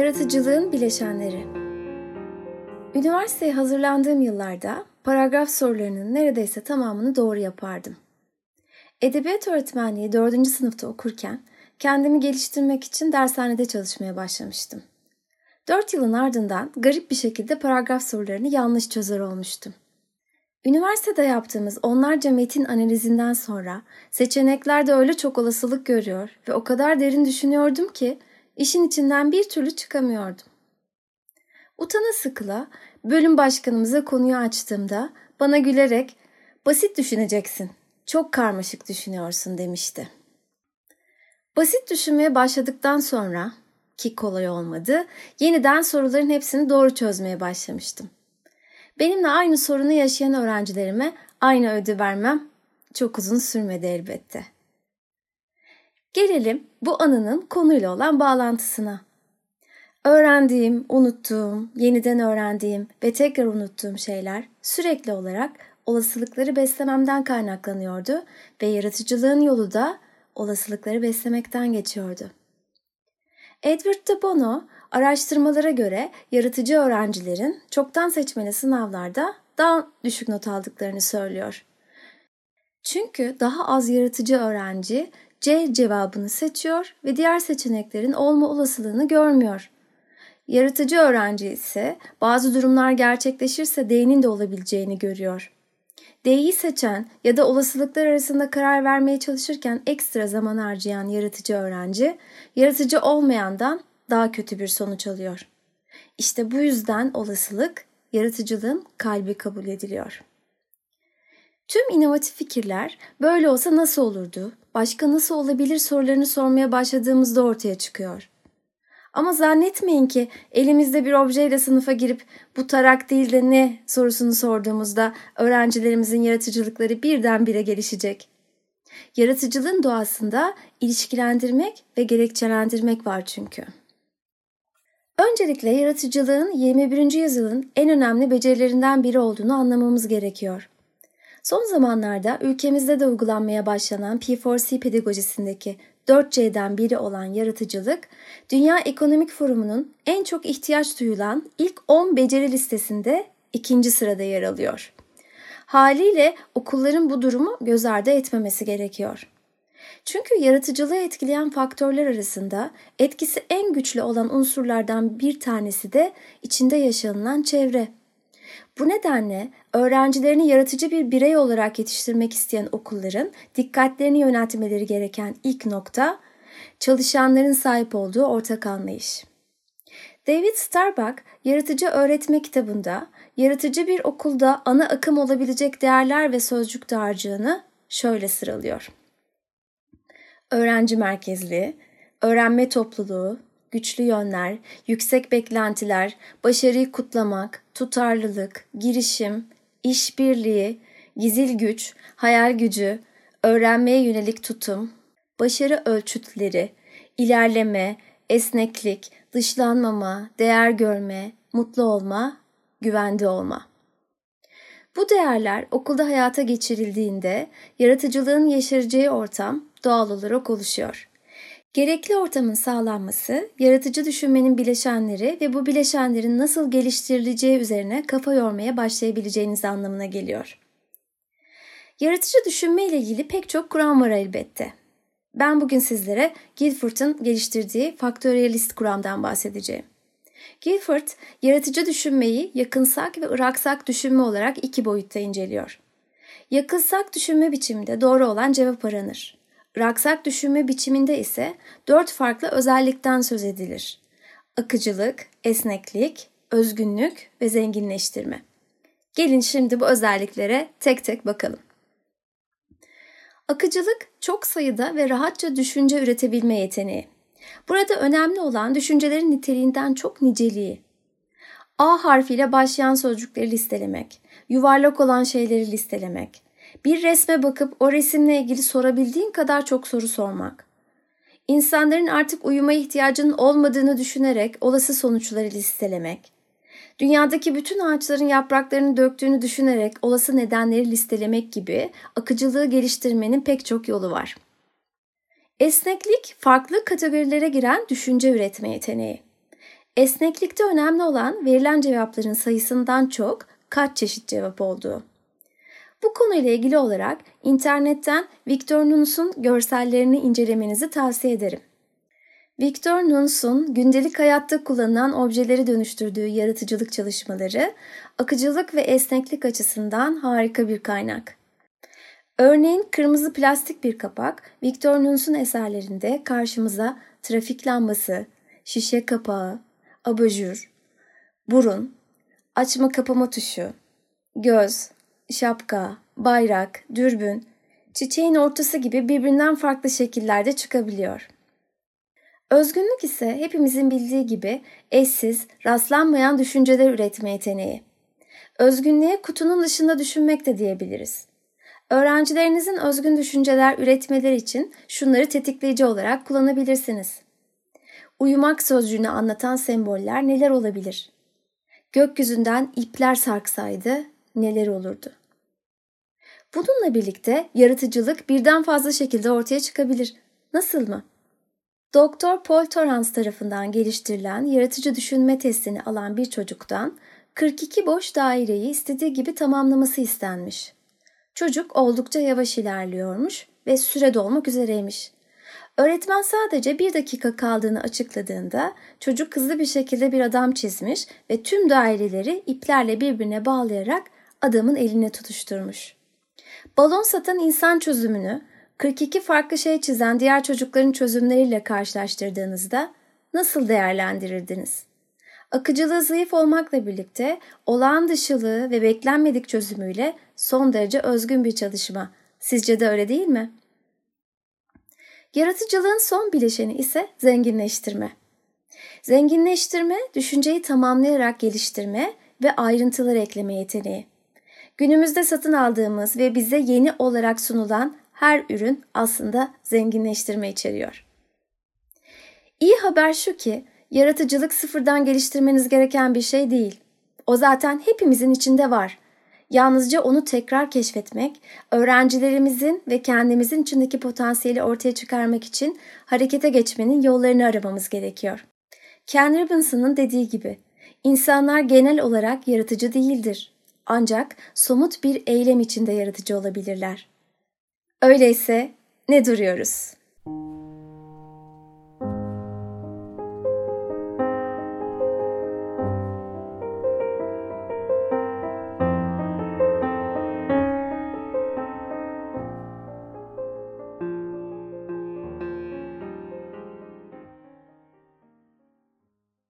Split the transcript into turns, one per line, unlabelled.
Yaratıcılığın bileşenleri Üniversiteye hazırlandığım yıllarda paragraf sorularının neredeyse tamamını doğru yapardım. Edebiyat öğretmenliği 4. sınıfta okurken kendimi geliştirmek için dershanede çalışmaya başlamıştım. 4 yılın ardından garip bir şekilde paragraf sorularını yanlış çözer olmuştum. Üniversitede yaptığımız onlarca metin analizinden sonra seçeneklerde öyle çok olasılık görüyor ve o kadar derin düşünüyordum ki işin içinden bir türlü çıkamıyordum. Utana sıkıla bölüm başkanımıza konuyu açtığımda bana gülerek basit düşüneceksin, çok karmaşık düşünüyorsun demişti. Basit düşünmeye başladıktan sonra ki kolay olmadı, yeniden soruların hepsini doğru çözmeye başlamıştım. Benimle aynı sorunu yaşayan öğrencilerime aynı ödü vermem çok uzun sürmedi elbette. Gelelim bu anının konuyla olan bağlantısına. Öğrendiğim, unuttuğum, yeniden öğrendiğim ve tekrar unuttuğum şeyler sürekli olarak olasılıkları beslememden kaynaklanıyordu ve yaratıcılığın yolu da olasılıkları beslemekten geçiyordu. Edward de Bono araştırmalara göre yaratıcı öğrencilerin çoktan seçmeli sınavlarda daha düşük not aldıklarını söylüyor. Çünkü daha az yaratıcı öğrenci C cevabını seçiyor ve diğer seçeneklerin olma olasılığını görmüyor. Yaratıcı öğrenci ise bazı durumlar gerçekleşirse D'nin de olabileceğini görüyor. D'yi seçen ya da olasılıklar arasında karar vermeye çalışırken ekstra zaman harcayan yaratıcı öğrenci, yaratıcı olmayandan daha kötü bir sonuç alıyor. İşte bu yüzden olasılık yaratıcılığın kalbi kabul ediliyor. Tüm inovatif fikirler böyle olsa nasıl olurdu, başka nasıl olabilir sorularını sormaya başladığımızda ortaya çıkıyor. Ama zannetmeyin ki elimizde bir objeyle sınıfa girip bu tarak değil de ne sorusunu sorduğumuzda öğrencilerimizin yaratıcılıkları birdenbire gelişecek. Yaratıcılığın doğasında ilişkilendirmek ve gerekçelendirmek var çünkü. Öncelikle yaratıcılığın 21. yüzyılın en önemli becerilerinden biri olduğunu anlamamız gerekiyor. Son zamanlarda ülkemizde de uygulanmaya başlanan P4C pedagojisindeki 4C'den biri olan yaratıcılık, Dünya Ekonomik Forumu'nun en çok ihtiyaç duyulan ilk 10 beceri listesinde ikinci sırada yer alıyor. Haliyle okulların bu durumu göz ardı etmemesi gerekiyor. Çünkü yaratıcılığı etkileyen faktörler arasında etkisi en güçlü olan unsurlardan bir tanesi de içinde yaşanılan çevre. Bu nedenle öğrencilerini yaratıcı bir birey olarak yetiştirmek isteyen okulların dikkatlerini yöneltmeleri gereken ilk nokta çalışanların sahip olduğu ortak anlayış. David Starbuck Yaratıcı Öğretme kitabında yaratıcı bir okulda ana akım olabilecek değerler ve sözcük dağarcığını şöyle sıralıyor. Öğrenci merkezli, öğrenme topluluğu, güçlü yönler, yüksek beklentiler, başarıyı kutlamak, tutarlılık, girişim, işbirliği, gizil güç, hayal gücü, öğrenmeye yönelik tutum, başarı ölçütleri, ilerleme, esneklik, dışlanmama, değer görme, mutlu olma, güvende olma. Bu değerler okulda hayata geçirildiğinde yaratıcılığın yeşereceği ortam doğal olarak oluşuyor. Gerekli ortamın sağlanması, yaratıcı düşünmenin bileşenleri ve bu bileşenlerin nasıl geliştirileceği üzerine kafa yormaya başlayabileceğiniz anlamına geliyor. Yaratıcı düşünme ile ilgili pek çok kuram var elbette. Ben bugün sizlere Guilford'un geliştirdiği faktöriyalist kuramdan bahsedeceğim. Guilford, yaratıcı düşünmeyi yakınsak ve ıraksak düşünme olarak iki boyutta inceliyor. Yakınsak düşünme biçiminde doğru olan cevap aranır. Raksak düşünme biçiminde ise dört farklı özellikten söz edilir. Akıcılık, esneklik, özgünlük ve zenginleştirme. Gelin şimdi bu özelliklere tek tek bakalım. Akıcılık çok sayıda ve rahatça düşünce üretebilme yeteneği. Burada önemli olan düşüncelerin niteliğinden çok niceliği. A harfiyle başlayan sözcükleri listelemek, yuvarlak olan şeyleri listelemek, bir resme bakıp o resimle ilgili sorabildiğin kadar çok soru sormak. İnsanların artık uyuma ihtiyacının olmadığını düşünerek olası sonuçları listelemek. Dünyadaki bütün ağaçların yapraklarını döktüğünü düşünerek olası nedenleri listelemek gibi akıcılığı geliştirmenin pek çok yolu var. Esneklik farklı kategorilere giren düşünce üretme yeteneği. Esneklikte önemli olan verilen cevapların sayısından çok kaç çeşit cevap olduğu. Bu konuyla ilgili olarak internetten Victor Nunes'un görsellerini incelemenizi tavsiye ederim. Victor Nunes'un gündelik hayatta kullanılan objeleri dönüştürdüğü yaratıcılık çalışmaları, akıcılık ve esneklik açısından harika bir kaynak. Örneğin kırmızı plastik bir kapak, Victor Nunes'un eserlerinde karşımıza trafik lambası, şişe kapağı, abajur, burun, açma kapama tuşu, göz, şapka, bayrak, dürbün, çiçeğin ortası gibi birbirinden farklı şekillerde çıkabiliyor. Özgünlük ise hepimizin bildiği gibi eşsiz, rastlanmayan düşünceler üretme yeteneği. Özgünlüğe kutunun dışında düşünmek de diyebiliriz. Öğrencilerinizin özgün düşünceler üretmeleri için şunları tetikleyici olarak kullanabilirsiniz. Uyumak sözcüğünü anlatan semboller neler olabilir? Gökyüzünden ipler sarksaydı neler olurdu? Bununla birlikte yaratıcılık birden fazla şekilde ortaya çıkabilir. Nasıl mı? Doktor Paul Torrance tarafından geliştirilen yaratıcı düşünme testini alan bir çocuktan 42 boş daireyi istediği gibi tamamlaması istenmiş. Çocuk oldukça yavaş ilerliyormuş ve süre dolmak üzereymiş. Öğretmen sadece bir dakika kaldığını açıkladığında çocuk hızlı bir şekilde bir adam çizmiş ve tüm daireleri iplerle birbirine bağlayarak adamın eline tutuşturmuş. Balon satan insan çözümünü 42 farklı şey çizen diğer çocukların çözümleriyle karşılaştırdığınızda nasıl değerlendirirdiniz? Akıcılığı zayıf olmakla birlikte olağan dışılığı ve beklenmedik çözümüyle son derece özgün bir çalışma. Sizce de öyle değil mi? Yaratıcılığın son bileşeni ise zenginleştirme. Zenginleştirme, düşünceyi tamamlayarak geliştirme ve ayrıntılar ekleme yeteneği. Günümüzde satın aldığımız ve bize yeni olarak sunulan her ürün aslında zenginleştirme içeriyor. İyi haber şu ki yaratıcılık sıfırdan geliştirmeniz gereken bir şey değil. O zaten hepimizin içinde var. Yalnızca onu tekrar keşfetmek, öğrencilerimizin ve kendimizin içindeki potansiyeli ortaya çıkarmak için harekete geçmenin yollarını aramamız gerekiyor. Ken Robinson'ın dediği gibi, insanlar genel olarak yaratıcı değildir. Ancak somut bir eylem içinde yaratıcı olabilirler. Öyleyse ne duruyoruz?